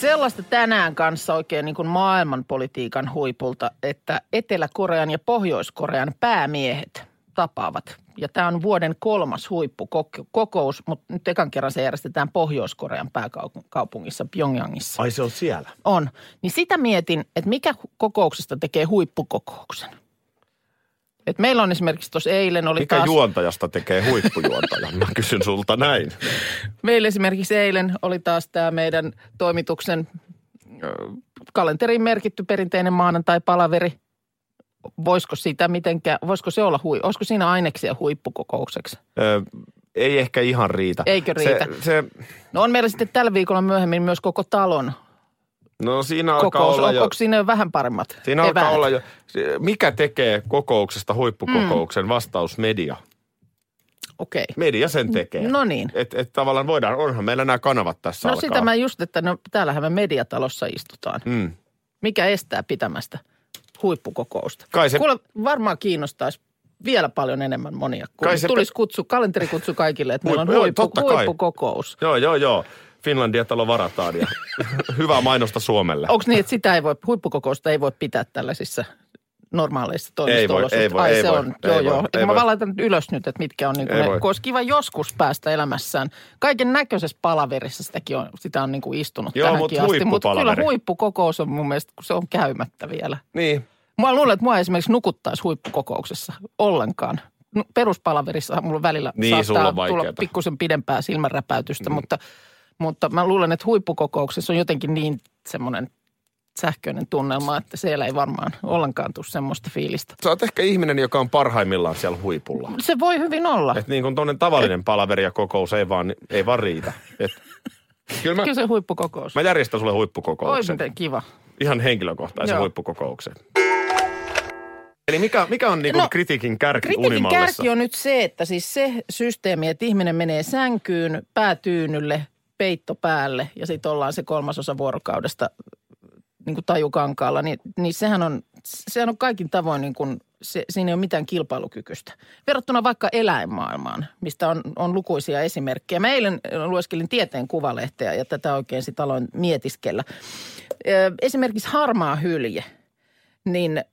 Sellaista tänään kanssa oikein niin kuin maailmanpolitiikan huipulta, että Etelä-Korean ja Pohjois-Korean päämiehet tapaavat. Ja tämä on vuoden kolmas huippukokous, mutta nyt ekan kerran se järjestetään Pohjois-Korean pääkaupungissa Pyongyangissa. Ai se on siellä? On. Niin sitä mietin, että mikä kokouksesta tekee huippukokouksen. Et meillä on esimerkiksi tuossa eilen oli Mikä taas... juontajasta tekee huippujuontajan? Mä kysyn sulta näin. Meillä esimerkiksi eilen oli taas tämä meidän toimituksen kalenteriin merkitty perinteinen maanantai-palaveri. Voisiko sitä mitenkään, voisiko se olla hui, olisiko siinä aineksia huippukokoukseksi? Ö, ei ehkä ihan riitä. Eikö riitä? Se, se, No on meillä sitten tällä viikolla myöhemmin myös koko talon no siinä alkaa kokous. olla jo... onko siinä vähän paremmat Siinä alkaa eväät? olla jo... Mikä tekee kokouksesta huippukokouksen mm. vastaus media? Okei. Media sen tekee. No niin. Että et tavallaan voidaan, onhan meillä nämä kanavat tässä No alkaa. sitä mä just, että no, täällähän me mediatalossa istutaan. Mm. Mikä estää pitämästä huippukokousta? Kai se- Kuule, varmaan kiinnostaisi vielä paljon enemmän monia. Kun Kai se- tulisi kutsu, kalenterikutsu kaikille, että meillä on Huippu- joo, huippukokous. Joo, joo, joo. Finlandia-talo varataan ja hyvää mainosta Suomelle. Onko niin, että sitä ei voi, huippukokousta ei voi pitää tällaisissa normaaleissa toimisto ei voi, Ai ei se voi, on, ei joo voi, joo. ei mä voi. vaan laitan ylös nyt, että mitkä on niin Ei kuin ne, voi. olisi kiva joskus päästä elämässään. Kaiken näköisessä palaverissa sitäkin on, sitä on niin kuin istunut Joo, tähänkin mut asti. Mutta kyllä huippukokous on mun mielestä, kun se on käymättä vielä. Niin. Mä luulen, että mua esimerkiksi nukuttaisi huippukokouksessa ollenkaan. No, Peruspalaverissa mulla välillä Niin, saattaa tulla pikkusen pidempää silmänräpäytystä, mm. mutta, mutta mä luulen, että huippukokouksessa on jotenkin niin semmoinen sähköinen tunnelma, että siellä ei varmaan ollenkaan tule semmoista fiilistä. Sä oot ehkä ihminen, joka on parhaimmillaan siellä huipulla. Se voi hyvin olla. Että niin kuin tuonne tavallinen palaveri ja kokous ei vaan, ei vaan riitä. Et, kyllä mä, Kyllä se huippukokous. mä järjestän sulle Oi huippukokouksen. miten kiva. Ihan henkilökohtaisen Joo. huippukokouksen. Eli mikä, mikä on niin No, kritiikin kärki Kritiikin unimallissa? kärki on nyt se, että siis se systeemi, että ihminen menee sänkyyn, päätyynylle, peitto päälle ja sitten ollaan se kolmasosa vuorokaudesta niin kuin tajukankaalla, niin, niin sehän, on, sehän on kaikin tavoin niin kuin, se, siinä ei ole mitään kilpailukykyistä. Verrattuna vaikka eläinmaailmaan, mistä on, on lukuisia esimerkkejä. Mä eilen lueskelin tieteen kuvalehteä ja tätä oikein sitten aloin mietiskellä. Esimerkiksi harmaa hylje – niin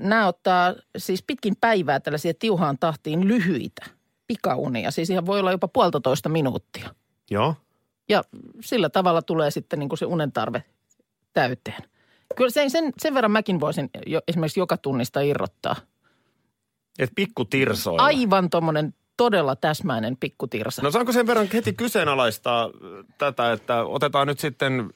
nämä ottaa siis pitkin päivää tällaisia tiuhaan tahtiin lyhyitä pikaunia. Siis ihan voi olla jopa puolitoista minuuttia. Joo. Ja sillä tavalla tulee sitten niin kuin se unen tarve täyteen. Kyllä sen, sen, sen verran mäkin voisin jo, esimerkiksi joka tunnista irrottaa. Et pikku tirsoilla. Aivan tuommoinen todella täsmäinen pikkutirsa. No saanko sen verran heti kyseenalaistaa äh, tätä, että otetaan nyt sitten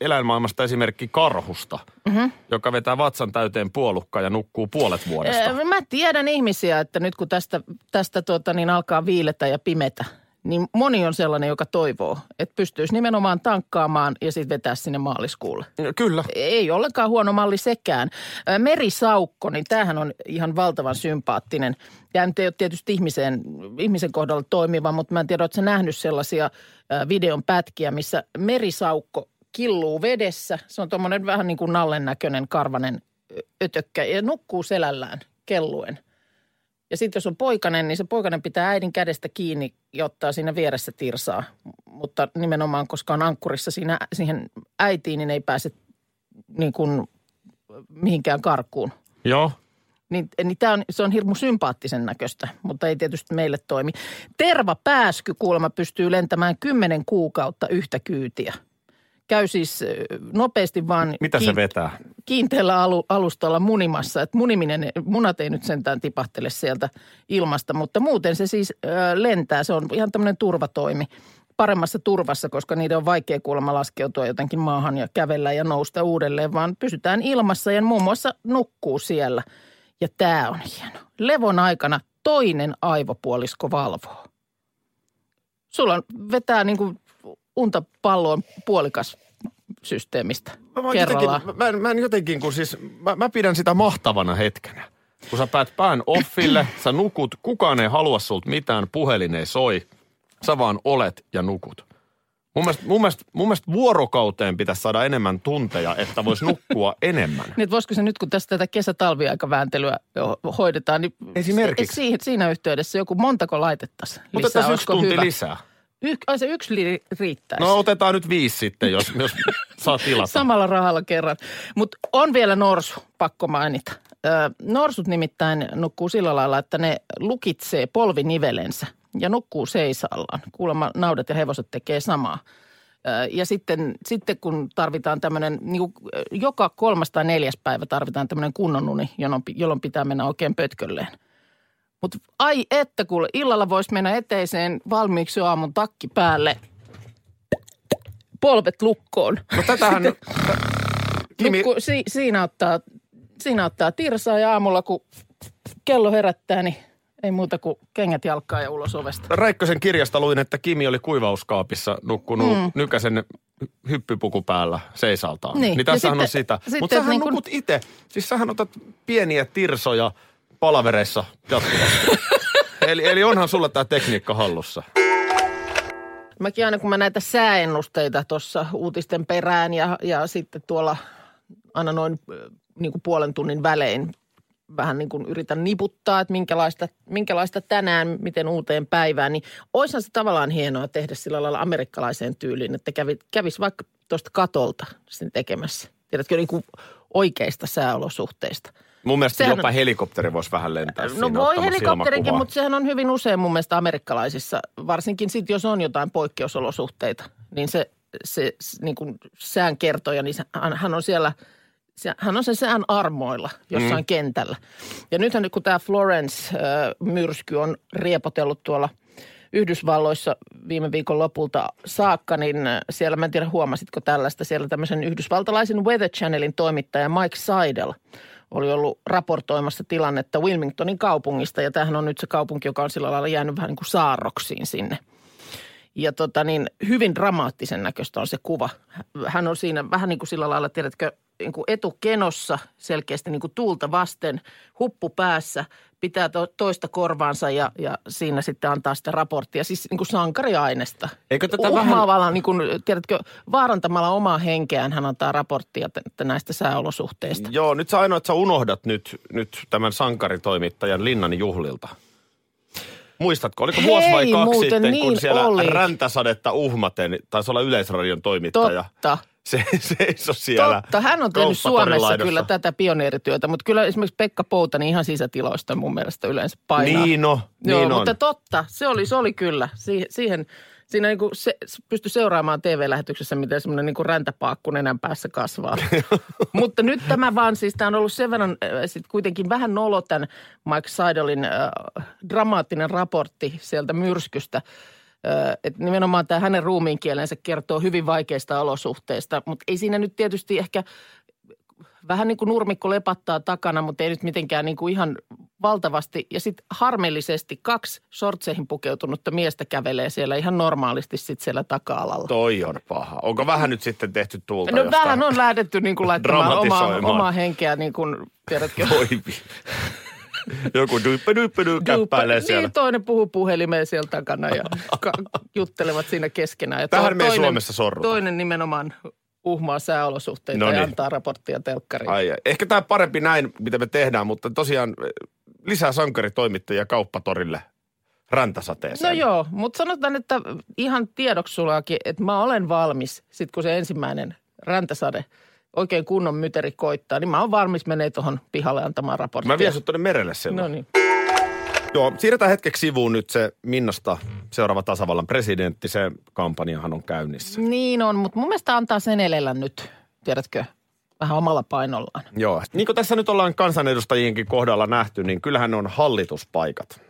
eläinmaailmasta esimerkki karhusta, mm-hmm. joka vetää vatsan täyteen puolukkaa ja nukkuu puolet vuodesta. Ö, Mä tiedän ihmisiä, että nyt kun tästä, tästä tuota, niin alkaa viiletä ja pimetä, niin moni on sellainen, joka toivoo, että pystyisi nimenomaan tankkaamaan ja sitten vetää sinne maaliskuulle. Kyllä. Ei ollenkaan huono malli sekään. Merisaukko, niin tämähän on ihan valtavan sympaattinen. Tämä nyt ei ole tietysti ihmisen, ihmisen kohdalla toimiva, mutta mä en tiedä, oletko nähnyt sellaisia videon pätkiä, missä merisaukko killuu vedessä. Se on tuommoinen vähän niin kuin nallen näköinen karvanen ötökkä ja nukkuu selällään kelluen. Ja sitten jos on poikainen, niin se poikainen pitää äidin kädestä kiinni ja ottaa siinä vieressä tirsaa. Mutta nimenomaan, koska on ankkurissa siinä, siihen äitiin, niin ei pääse niin kuin mihinkään karkuun. Joo. Niin, niin tää on, se on hirmu sympaattisen näköistä, mutta ei tietysti meille toimi. Tervapääsky kuulemma pystyy lentämään kymmenen kuukautta yhtä kyytiä. Käy siis nopeasti vaan Mitä se vetää? kiinteällä alu, alustalla munimassa. Että muniminen, munat ei nyt sentään tipahtele sieltä ilmasta, mutta muuten se siis ö, lentää. Se on ihan tämmöinen turvatoimi paremmassa turvassa, koska niiden on vaikea kuulemma laskeutua jotenkin maahan ja kävellä ja nousta uudelleen, vaan pysytään ilmassa ja muun muassa nukkuu siellä. Ja tämä on hieno. Levon aikana toinen aivopuolisko valvoo. Sulla on, vetää niin kuin unta palloon puolikas systeemistä Mä, mä, kerrallaan. jotenkin, mä, en- mä en jotenkin, kun siis, mä, mä pidän sitä mahtavana hetkenä. kun sä päät pään offille, sä nukut, kukaan ei halua sulta mitään, puhelin ei soi, sä vaan olet ja nukut. Mun mielestä, mun mielestä, mun mielestä vuorokauteen pitäisi saada enemmän tunteja, että voisi nukkua enemmän. Niin, voisiko se nyt, kun tässä tätä kesä-talviaikavääntelyä hoidetaan, niin Esimerkiksi. Siinä, siinä yhteydessä joku montako laitettaisiin Mutta lisää, tässä yksi tunti hyvä? lisää. Y- ai se yksi li- riittäisi. No otetaan nyt viisi sitten, jos, jos saa tilata. Samalla rahalla kerran. Mutta on vielä norsu, pakko mainita. Ö, norsut nimittäin nukkuu sillä lailla, että ne lukitsee polvinivelensä ja nukkuu seisallaan. Kuulemma naudat ja hevoset tekee samaa. Ja sitten, sitten kun tarvitaan tämmöinen, niin joka kolmas tai neljäs päivä tarvitaan tämmöinen kunnon uni, jolloin, jolloin pitää mennä oikein pötkölleen. Mutta ai että kuule, illalla voisi mennä eteiseen valmiiksi jo aamun takki päälle, polvet lukkoon. No tätähän... Kimi, Nukku, si, siinä, ottaa, siinä ottaa tirsaa ja aamulla kun kello herättää, niin ei muuta kuin kengät jalkaa ja ulos ovesta. Räikkösen kirjasta luin, että Kimi oli kuivauskaapissa nukkunut mm. Nykäsen hyppypuku päällä seisaltaan. Niin, niin tässähän ja on sitten- sitä. sitten Mutta sähän niin kun- nukut itse. Siis sähän otat pieniä tirsoja palavereissa jatkuvasti. eli, eli onhan sulla tämä tekniikka hallussa. Mäkin aina kun mä näitä sääennusteita tuossa uutisten perään ja, ja sitten tuolla aina noin niin kuin puolen tunnin välein vähän niin kuin yritän niputtaa, että minkälaista, minkälaista tänään, miten uuteen päivään, niin oishan se tavallaan hienoa tehdä sillä lailla amerikkalaiseen tyyliin, että kävi, kävis vaikka tuosta katolta sen tekemässä. Tiedätkö, niin kuin oikeista sääolosuhteista. Mun mielestä Sehän jopa on- helikopteri voisi vähän lentää No siinä voi helikopterikin, mutta sehän on hyvin usein mun mielestä amerikkalaisissa, varsinkin sitten jos on jotain poikkeusolosuhteita, niin se, se, niin kuin sään kertoja, niin hän, hän on siellä, hän on sen sään armoilla jossain mm. kentällä. Ja nythän kun tämä Florence-myrsky on riepotellut tuolla Yhdysvalloissa viime viikon lopulta saakka, niin siellä, mä en tiedä huomasitko tällaista, siellä tämmöisen yhdysvaltalaisen Weather Channelin toimittaja Mike Seidel oli ollut raportoimassa tilannetta Wilmingtonin kaupungista. Ja tämähän on nyt se kaupunki, joka on sillä lailla jäänyt vähän niin kuin saarroksiin sinne. Ja tota niin, hyvin dramaattisen näköistä on se kuva. Hän on siinä vähän niin kuin sillä lailla, tiedätkö, niin kuin etukenossa selkeästi niin kuin tuulta vasten, huppu päässä, pitää to, toista korvaansa ja, ja siinä sitten antaa sitä raporttia. Siis niin kuin sankariainesta. Eikö tätä Uhmaavalla, vähän... niin kuin, tiedätkö, vaarantamalla omaa henkeään hän antaa raporttia t- t- näistä sääolosuhteista. Joo, nyt sä ainoa, että sä unohdat nyt, nyt tämän sankaritoimittajan Linnan juhlilta. Muistatko, oliko Hei, vuosi vai kaksi sitten, kun niin siellä oli. räntäsadetta uhmaten, taisi olla Yleisradion toimittaja. Totta. Se seisoi siellä. Totta, hän on tehnyt Suomessa laidassa. kyllä tätä pioneerityötä, mutta kyllä esimerkiksi Pekka Pouta niin ihan sisätiloista mun mielestä yleensä painaa. Niin no, Joo, niin on. mutta totta, se oli, se oli kyllä. Si- siihen, siinä niin se, se pystyi seuraamaan TV-lähetyksessä, miten semmoinen niin räntäpaakku nenän päässä kasvaa. mutta nyt tämä vaan, siis tämä on ollut sen verran äh, sit kuitenkin vähän nolo tämän Mike Seidelin äh, dramaattinen raportti sieltä myrskystä. Ö, että nimenomaan tämä hänen ruumiinkielensä kertoo hyvin vaikeista olosuhteista, mutta ei siinä nyt tietysti ehkä vähän niin kuin nurmikko lepattaa takana, mutta ei nyt mitenkään niin kuin ihan valtavasti. Ja sitten harmillisesti kaksi shortseihin pukeutunutta miestä kävelee siellä ihan normaalisti sitten siellä taka-alalla. Toi on paha. Onko vähän nyt sitten tehty tuulta No jostain? vähän on lähdetty niin kuin laittamaan omaa, omaa henkeä niin kuin, tiedätkö, Voi Joku dyppä dyppä dy käppäilee siellä. Niin, toinen puhuu puhelimeen siellä takana ja ka- juttelevat siinä keskenään. Ja Tähän me toinen, Suomessa sorruta. Toinen nimenomaan uhmaa sääolosuhteita No ja niin. antaa raporttia telkkariin. Ai, ai. Ehkä tämä parempi näin, mitä me tehdään, mutta tosiaan eh, lisää sankaritoimittajia kauppatorille räntäsateeseen. No joo, mutta sanotaan, että ihan tiedoksi sulakin, että mä olen valmis, sit kun se ensimmäinen räntäsade oikein kunnon myteri koittaa, niin mä oon valmis menee tuohon pihalle antamaan raporttia. Mä vien sut tuonne merelle silloin. No niin. Joo, siirretään hetkeksi sivuun nyt se Minnasta seuraava tasavallan presidentti. Se kampanjahan on käynnissä. Niin on, mutta mun mielestä antaa sen elellä nyt, tiedätkö, vähän omalla painollaan. Joo, niin kuin tässä nyt ollaan kansanedustajienkin kohdalla nähty, niin kyllähän ne on hallituspaikat,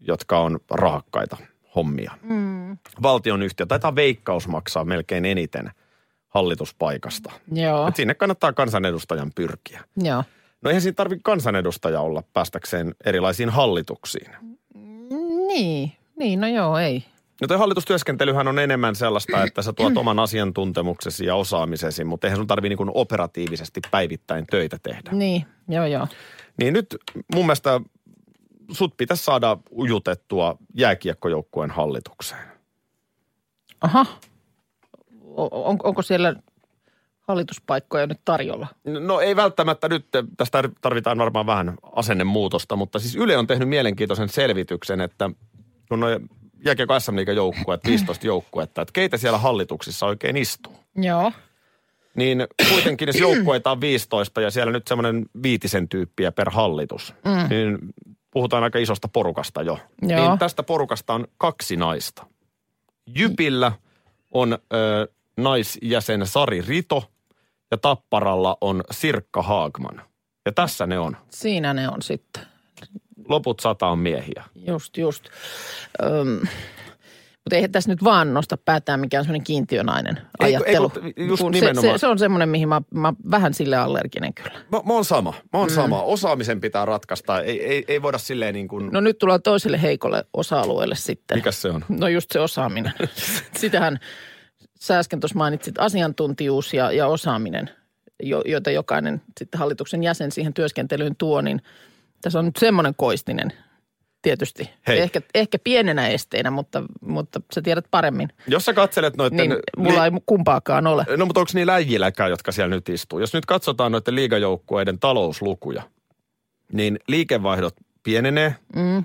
jotka on rahakkaita hommia. Mm. Valtionyhtiö, taitaa veikkaus maksaa melkein eniten hallituspaikasta. Joo, Et sinne kannattaa kansanedustajan pyrkiä. joo. No eihän siinä tarvitse kansanedustaja olla päästäkseen erilaisiin hallituksiin. Niin, niin, no joo, ei. No toi hallitustyöskentelyhän on enemmän sellaista, että sä tuot oman asiantuntemuksesi ja osaamisesi, mutta eihän sun tarvii niin operatiivisesti päivittäin töitä tehdä. Niin, joo, joo. Niin nyt mun mielestä sut pitäisi saada ujutettua jääkiekkojoukkueen hallitukseen. Aha. On, onko siellä hallituspaikkoja nyt tarjolla? No ei välttämättä nyt, tästä tarvitaan varmaan vähän asennemuutosta, mutta siis Yle on tehnyt mielenkiintoisen selvityksen, että kun noin jääkiekko SM joukkueet, 15 joukkuetta, että keitä siellä hallituksissa oikein istuu. Joo. Niin kuitenkin jos joukkueita on 15 ja siellä nyt semmoinen viitisen tyyppiä per hallitus, mm. niin puhutaan aika isosta porukasta jo. Joo. Niin tästä porukasta on kaksi naista. Jypillä on ö, naisjäsen Sari Rito ja Tapparalla on Sirkka Haagman. Ja tässä ne on. Siinä ne on sitten. Loput sata on miehiä. Just, just. Öm, mutta eihän tässä nyt vaan nosta päätään mikään semmoinen kiintiönainen Ei, ajattelu. ei, kun just Kun se, nimenomaan. se, se, on semmoinen, mihin mä, mä vähän sille allerginen kyllä. Mä, mä oon sama. Mä oon mm. sama. Osaamisen pitää ratkaista. Ei, ei, ei voida silleen niin kuin... No nyt tullaan toiselle heikolle osa-alueelle sitten. Mikäs se on? No just se osaaminen. Sitähän sä äsken tuossa mainitsit asiantuntijuus ja, ja osaaminen, jo, joita jokainen sitten hallituksen jäsen siihen työskentelyyn tuo, niin tässä on nyt semmoinen koistinen tietysti. Hei. Ehkä, ehkä pienenä esteenä, mutta, mutta sä tiedät paremmin. Jos sä katselet noiden... Niin mulla ei kumpaakaan ole. No mutta onko niillä äijilläkään, jotka siellä nyt istuu? Jos nyt katsotaan noiden liigajoukkueiden talouslukuja, niin liikevaihdot pienenee. Mm.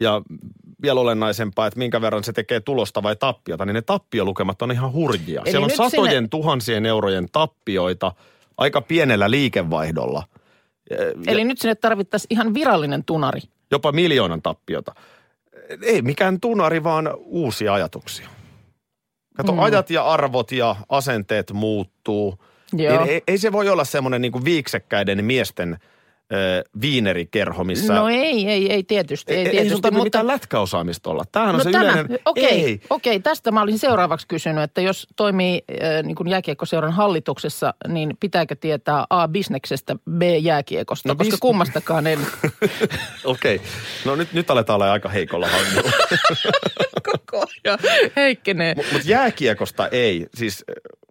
Ja vielä olennaisempaa, että minkä verran se tekee tulosta vai tappiota, niin ne tappiolukemat on ihan hurjia. Eli Siellä on satojen sinne- tuhansien eurojen tappioita aika pienellä liikevaihdolla. Ja Eli nyt sinne tarvittaisiin ihan virallinen tunari. jopa miljoonan tappiota. Ei mikään tunari, vaan uusia ajatuksia. Kato, mm. ajat ja arvot ja asenteet muuttuu. Joo. Niin ei, ei se voi olla semmoinen niin viiksekkäiden miesten ö, viinerikerho, missä... No ei, ei, ei tietysti. Ei, ei, ei tietysti, sun tarvitse mitään lätkäosaamista olla. Tämähän on No se tämä, yleinen... okei, Ei. okei, tästä mä olisin seuraavaksi kysynyt, että jos toimii äh, niin kuin jääkiekkoseuran hallituksessa, niin pitääkö tietää A bisneksestä, B jääkiekosta, No koska bis- kummastakaan en Okei. Okay. No nyt, nyt aletaan olla aika heikolla hangilla. koko ajan heikkenee. Mutta jääkiekosta ei. Siis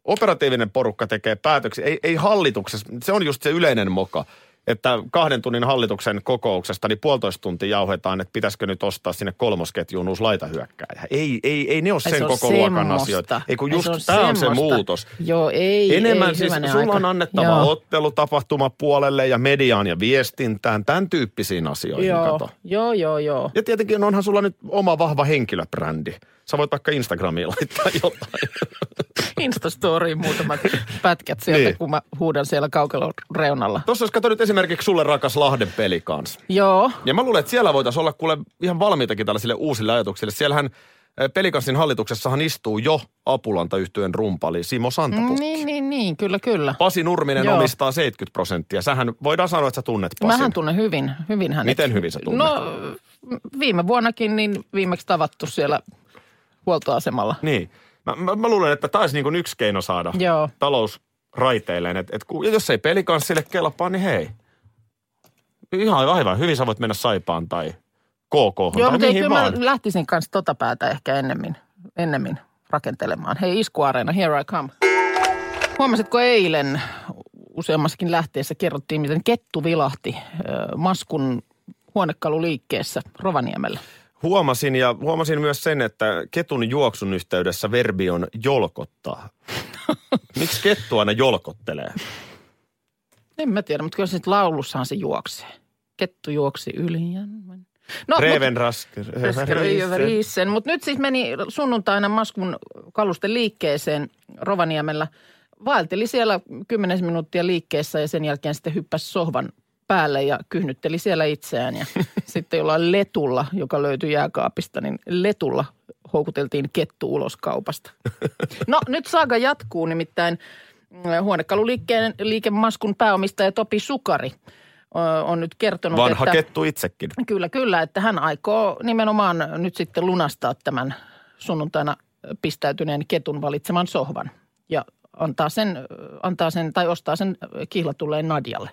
operatiivinen porukka tekee päätöksiä. Ei, ei hallituksessa. Se on just se yleinen moka. Että kahden tunnin hallituksen kokouksesta niin puolitoista tuntia jauhetaan, että pitäisikö nyt ostaa sinne kolmosketjuun uusi laitahyökkääjä. Ei, ei, ei ne ole Ai sen se koko luokan semmoista. asioita. Ei kun just se on tämä on se muutos. Joo, ei, Enemmän ei, siis sulla on annettava Joo. ottelutapahtuma puolelle ja mediaan ja viestintään, tämän tyyppisiin asioihin, Joo, kato. joo, joo, joo. Ja tietenkin onhan sulla nyt oma vahva henkilöbrändi. Sä voit vaikka Instagramiin laittaa jotain. Instastoriin muutamat pätkät sieltä, Niin. kun mä huudan siellä kaukalon reunalla. Tuossa jos katsoo nyt esimerkiksi sulle rakas Lahden peli kanssa. Joo, Ja mä luulen, että siellä voitaisiin olla kuule ihan valmiitakin tällaisille uusille ajatuksille. Siellähän pelikanssin hallituksessahan istuu jo Apulanta-yhtyön rumpali Simo Santapukki. niin, niin, niin, kyllä, kyllä. Pasi Nurminen Joo. omistaa 70 prosenttia. Sähän voidaan sanoa, että sä tunnet Pasin. Mähän tunnen hyvin, hyvin hänet. Miten hyvin sä tunnet? No viime vuonnakin niin viimeksi tavattu siellä huoltoasemalla. Niin. Mä, mä, mä luulen, että tämä olisi niin yksi keino saada Joo. talous raiteilleen. Et, et kun, ja jos ei pelikanssille kelpaa, niin hei. Ihan aivan hyvin sä voit mennä Saipaan tai KK Joo, tai mutta ei, mihin kyllä vaan. mä lähtisin kanssa tota päätä ehkä ennemmin, ennemmin rakentelemaan. Hei, Iskuareena, here I come. Huomasitko eilen useammassakin lähteessä kerrottiin, miten kettu vilahti ö, Maskun huonekaluliikkeessä Rovaniemellä. Huomasin ja huomasin myös sen, että ketun juoksun yhteydessä verbi on jolkottaa. Miksi kettu aina jolkottelee? En mä tiedä, mutta kyllä se nyt laulussahan se juoksee. Kettu juoksi yli ja... No, mut- Reven raske. Riisen. Mutta nyt siis meni sunnuntaina Maskun kalusten liikkeeseen Rovaniemellä. Vaelteli siellä 10 minuuttia liikkeessä ja sen jälkeen sitten hyppäsi sohvan päälle ja kyhnytteli siellä itseään. Ja sitten jollain letulla, joka löytyi jääkaapista, niin letulla houkuteltiin kettu ulos kaupasta. No nyt saaga jatkuu, nimittäin mm, huonekaluliikkeen liikemaskun pääomistaja Topi Sukari on nyt kertonut, Vanha että... kettu itsekin. Kyllä, kyllä, että hän aikoo nimenomaan nyt sitten lunastaa tämän sunnuntaina pistäytyneen ketun valitseman sohvan ja antaa sen, antaa sen tai ostaa sen kihlatulleen Nadjalle.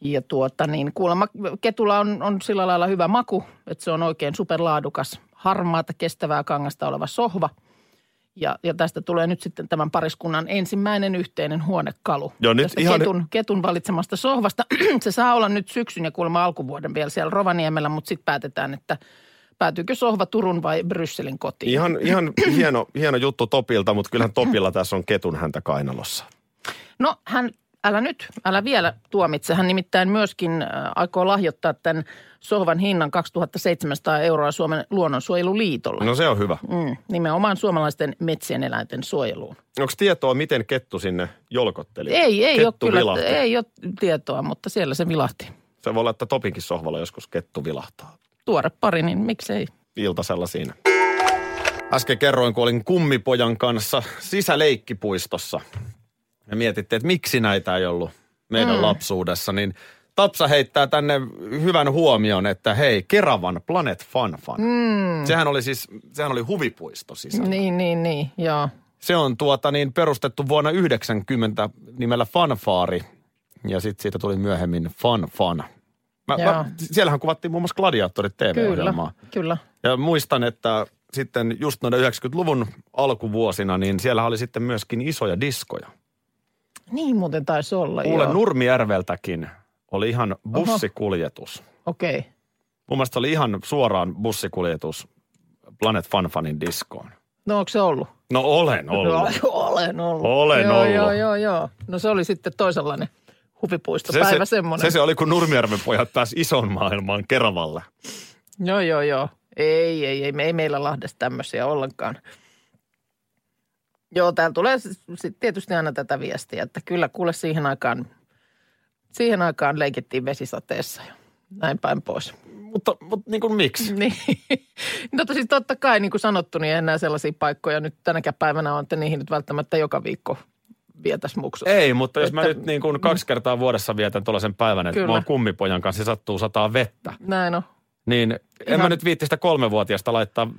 Ja tuota niin, kuulemma ketulla on, on sillä lailla hyvä maku, että se on oikein superlaadukas, harmaata, kestävää kangasta oleva sohva. Ja, ja tästä tulee nyt sitten tämän pariskunnan ensimmäinen yhteinen huonekalu. Joo, nyt Tästä ihan- ketun, ketun valitsemasta sohvasta. se saa olla nyt syksyn ja kuulemma alkuvuoden vielä siellä Rovaniemellä, mutta sitten päätetään, että päätyykö sohva Turun vai Brysselin kotiin. Ihan, ihan hieno, hieno juttu Topilta, mutta kyllähän Topilla tässä on ketun häntä kainalossa. No hän, älä nyt, älä vielä tuomitse. Hän nimittäin myöskin äh, aikoo lahjoittaa tämän sohvan hinnan 2700 euroa Suomen luonnonsuojeluliitolle. No se on hyvä. Mm, nimenomaan suomalaisten metsien eläinten suojeluun. Onko tietoa, miten kettu sinne jolkotteli? Ei, ei ole kettu kyllä, vilahti. ei ole tietoa, mutta siellä se vilahti. Se voi olla, että Topinkin sohvalla joskus kettu vilahtaa. Tuore pari, niin miksei. Iltasella siinä. Äsken kerroin, kun olin kummipojan kanssa sisäleikkipuistossa. Ja mietittiin, että miksi näitä ei ollut meidän mm. lapsuudessa, niin Tapsa heittää tänne hyvän huomion, että hei, Keravan Planet Fun Fun. Mm. Sehän oli siis, sehän oli huvipuisto sisällä. Niin, niin, niin, joo. Se on tuota niin perustettu vuonna 90 nimellä Fanfaari. Ja sitten siitä tuli myöhemmin Fun Fun. Mä, Joo. mä, siellähän kuvattiin muun muassa Gladiatorit Kyllä, TV-ohjelmaa. kyllä. Ja muistan, että sitten just noiden 90-luvun alkuvuosina, niin siellä oli sitten myöskin isoja diskoja. Niin muuten taisi olla, Kuule, joo. Nurmijärveltäkin oli ihan bussikuljetus. Okei. Okay. Mun mielestä oli ihan suoraan bussikuljetus Planet Fun Funin diskoon. No onko se ollut? No olen ollut. No, olen ollut. Olen joo, ollut. Joo, joo, joo. No se oli sitten toisenlainen huvipuistopäivä se, semmoinen. se, se oli, kun Nurmijärven pojat pääsi ison maailmaan Keravalle. Joo, joo, joo. Ei, ei, ei, me ei meillä Lahdessa tämmöisiä ollenkaan. Joo, täällä tulee sit tietysti aina tätä viestiä, että kyllä kuule siihen aikaan, siihen aikaan leikittiin vesisateessa ja näin päin pois. Mutta, mutta niin kuin miksi? Niin. No siis totta kai, niin kuin sanottu, niin enää sellaisia paikkoja nyt tänäkään päivänä on, että niihin nyt välttämättä joka viikko vietäisi muksussa. Ei, mutta jos mä Että- nyt niin kuin kaksi kertaa vuodessa vietän tuollaisen päivän, että Kyllä. mä oon kummipojan kanssa ja sattuu sataa vettä, Näin on. niin en Ihan- mä nyt viitti sitä kolmevuotiaasta laittaa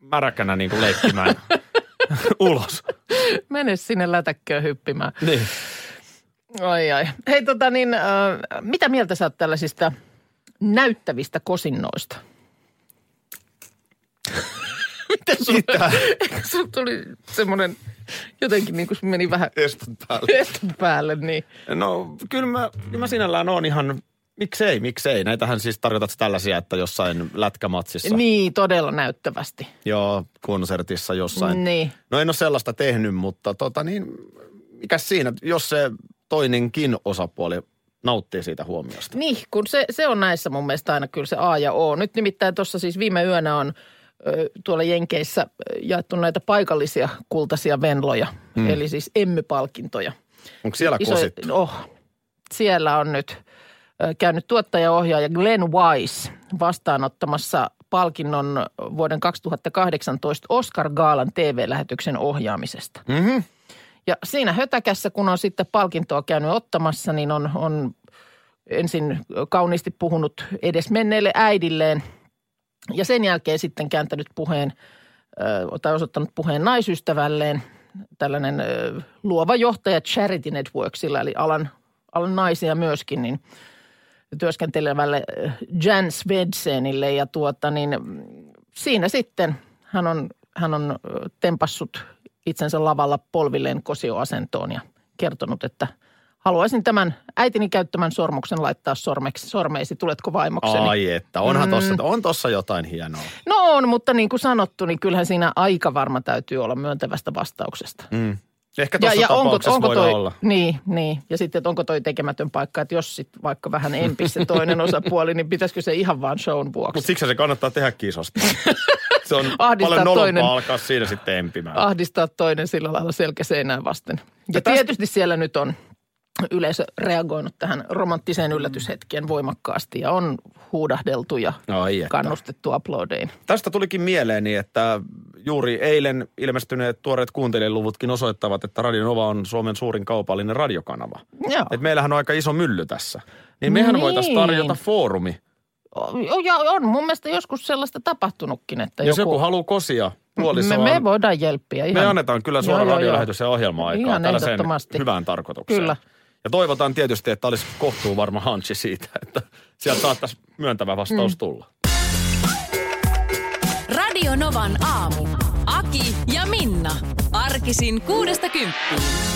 märäkänä niin kuin leikkimään ulos. Mene sinne lätäkköön hyppimään. Niin. Ai ai. Hei tota niin, äh, mitä mieltä sä oot tällaisista näyttävistä kosinnoista? Miten sulla, Mitä? sulla tuli semmoinen, jotenkin niin kuin meni vähän Eston päälle. eston päälle, niin No kyllä mä, kyllä mä sinällään on ihan, miksei, miksei. Näitähän siis tarkoitat tällaisia, että jossain lätkämatsissa, niin todella näyttävästi. joo, konsertissa jossain. Niin. No en ole sellaista tehnyt, mutta tota niin, mikä siinä, jos se toinenkin osapuoli nauttii siitä huomiosta. Niin, kun se, se on näissä mun mielestä aina kyllä se A ja O. Nyt nimittäin tuossa siis viime yönä on ö, tuolla Jenkeissä jaettu näitä paikallisia kultaisia venloja, mm. eli siis emmypalkintoja. Onko siellä Iso- kosittu? Oh, siellä on nyt käynyt tuottaja-ohjaaja Glenn Wise vastaanottamassa palkinnon vuoden 2018 Oscar Gaalan TV-lähetyksen ohjaamisesta. Mm-hmm. Ja siinä hötäkässä, kun on sitten palkintoa käynyt ottamassa, niin on, on ensin kauniisti puhunut edes menneelle äidilleen ja sen jälkeen sitten kääntänyt puheen tai osoittanut puheen naisystävälleen, tällainen luova johtaja Charity Networksilla, eli alan, alan naisia myöskin, niin työskentelevälle ö, Jan Svedsenille ja tuota niin mm, siinä sitten hän on, hän on ö, tempassut itsensä lavalla polvilleen kosioasentoon ja kertonut, että haluaisin tämän äitini käyttämän sormuksen laittaa sormeksi, sormeisi, tuletko vaimokseni? Ai että, onhan tossa, on tossa jotain hienoa. No on, mutta niin kuin sanottu, niin kyllähän siinä aika varma täytyy olla myöntävästä vastauksesta. Mm. Ehkä tuossa tapauksessa voi toi, olla. Niin, niin. Ja sitten, että onko toi tekemätön paikka, että jos sit vaikka vähän empisi se toinen osapuoli, niin pitäisikö se ihan vaan shown vuoksi? Mutta siksi se kannattaa tehdä kisosta. se on Ahdistaa paljon toinen. alkaa siinä sitten empimään. ahdistaa toinen sillä lailla selkäseinään vasten. Ja, Ja ja tästä- tietysti siellä nyt on yleisö reagoinut tähän romanttiseen yllätyshetkeen voimakkaasti ja on huudahdeltu ja Ai että. kannustettu aplodein. Tästä tulikin mieleeni, että juuri eilen ilmestyneet tuoreet kuuntelijaluvutkin osoittavat, että Radio Nova on Suomen suurin kaupallinen radiokanava. Joo. Et meillähän on aika iso mylly tässä. Niin mehän Niin. voitaisiin tarjota foorumi. O- Ja on mun mielestä joskus sellaista tapahtunutkin, että Jos joku joku, haluaa kosia me, puolisoaan, me voidaan jelppiä. Ihan. me annetaan kyllä suora radiolähetys ja ohjelma-aikaa Ihan tällaiseen hyvään tarkoitukseen. Kyllä. Ja toivotaan tietysti, että olisi kohtuu varma hanchi siitä, että sieltä saattaisi myöntävä vastaus Mm. tulla. Radio Novan aamu. Aki Aki ja Minna. Arkisin kuudesta kymppiin.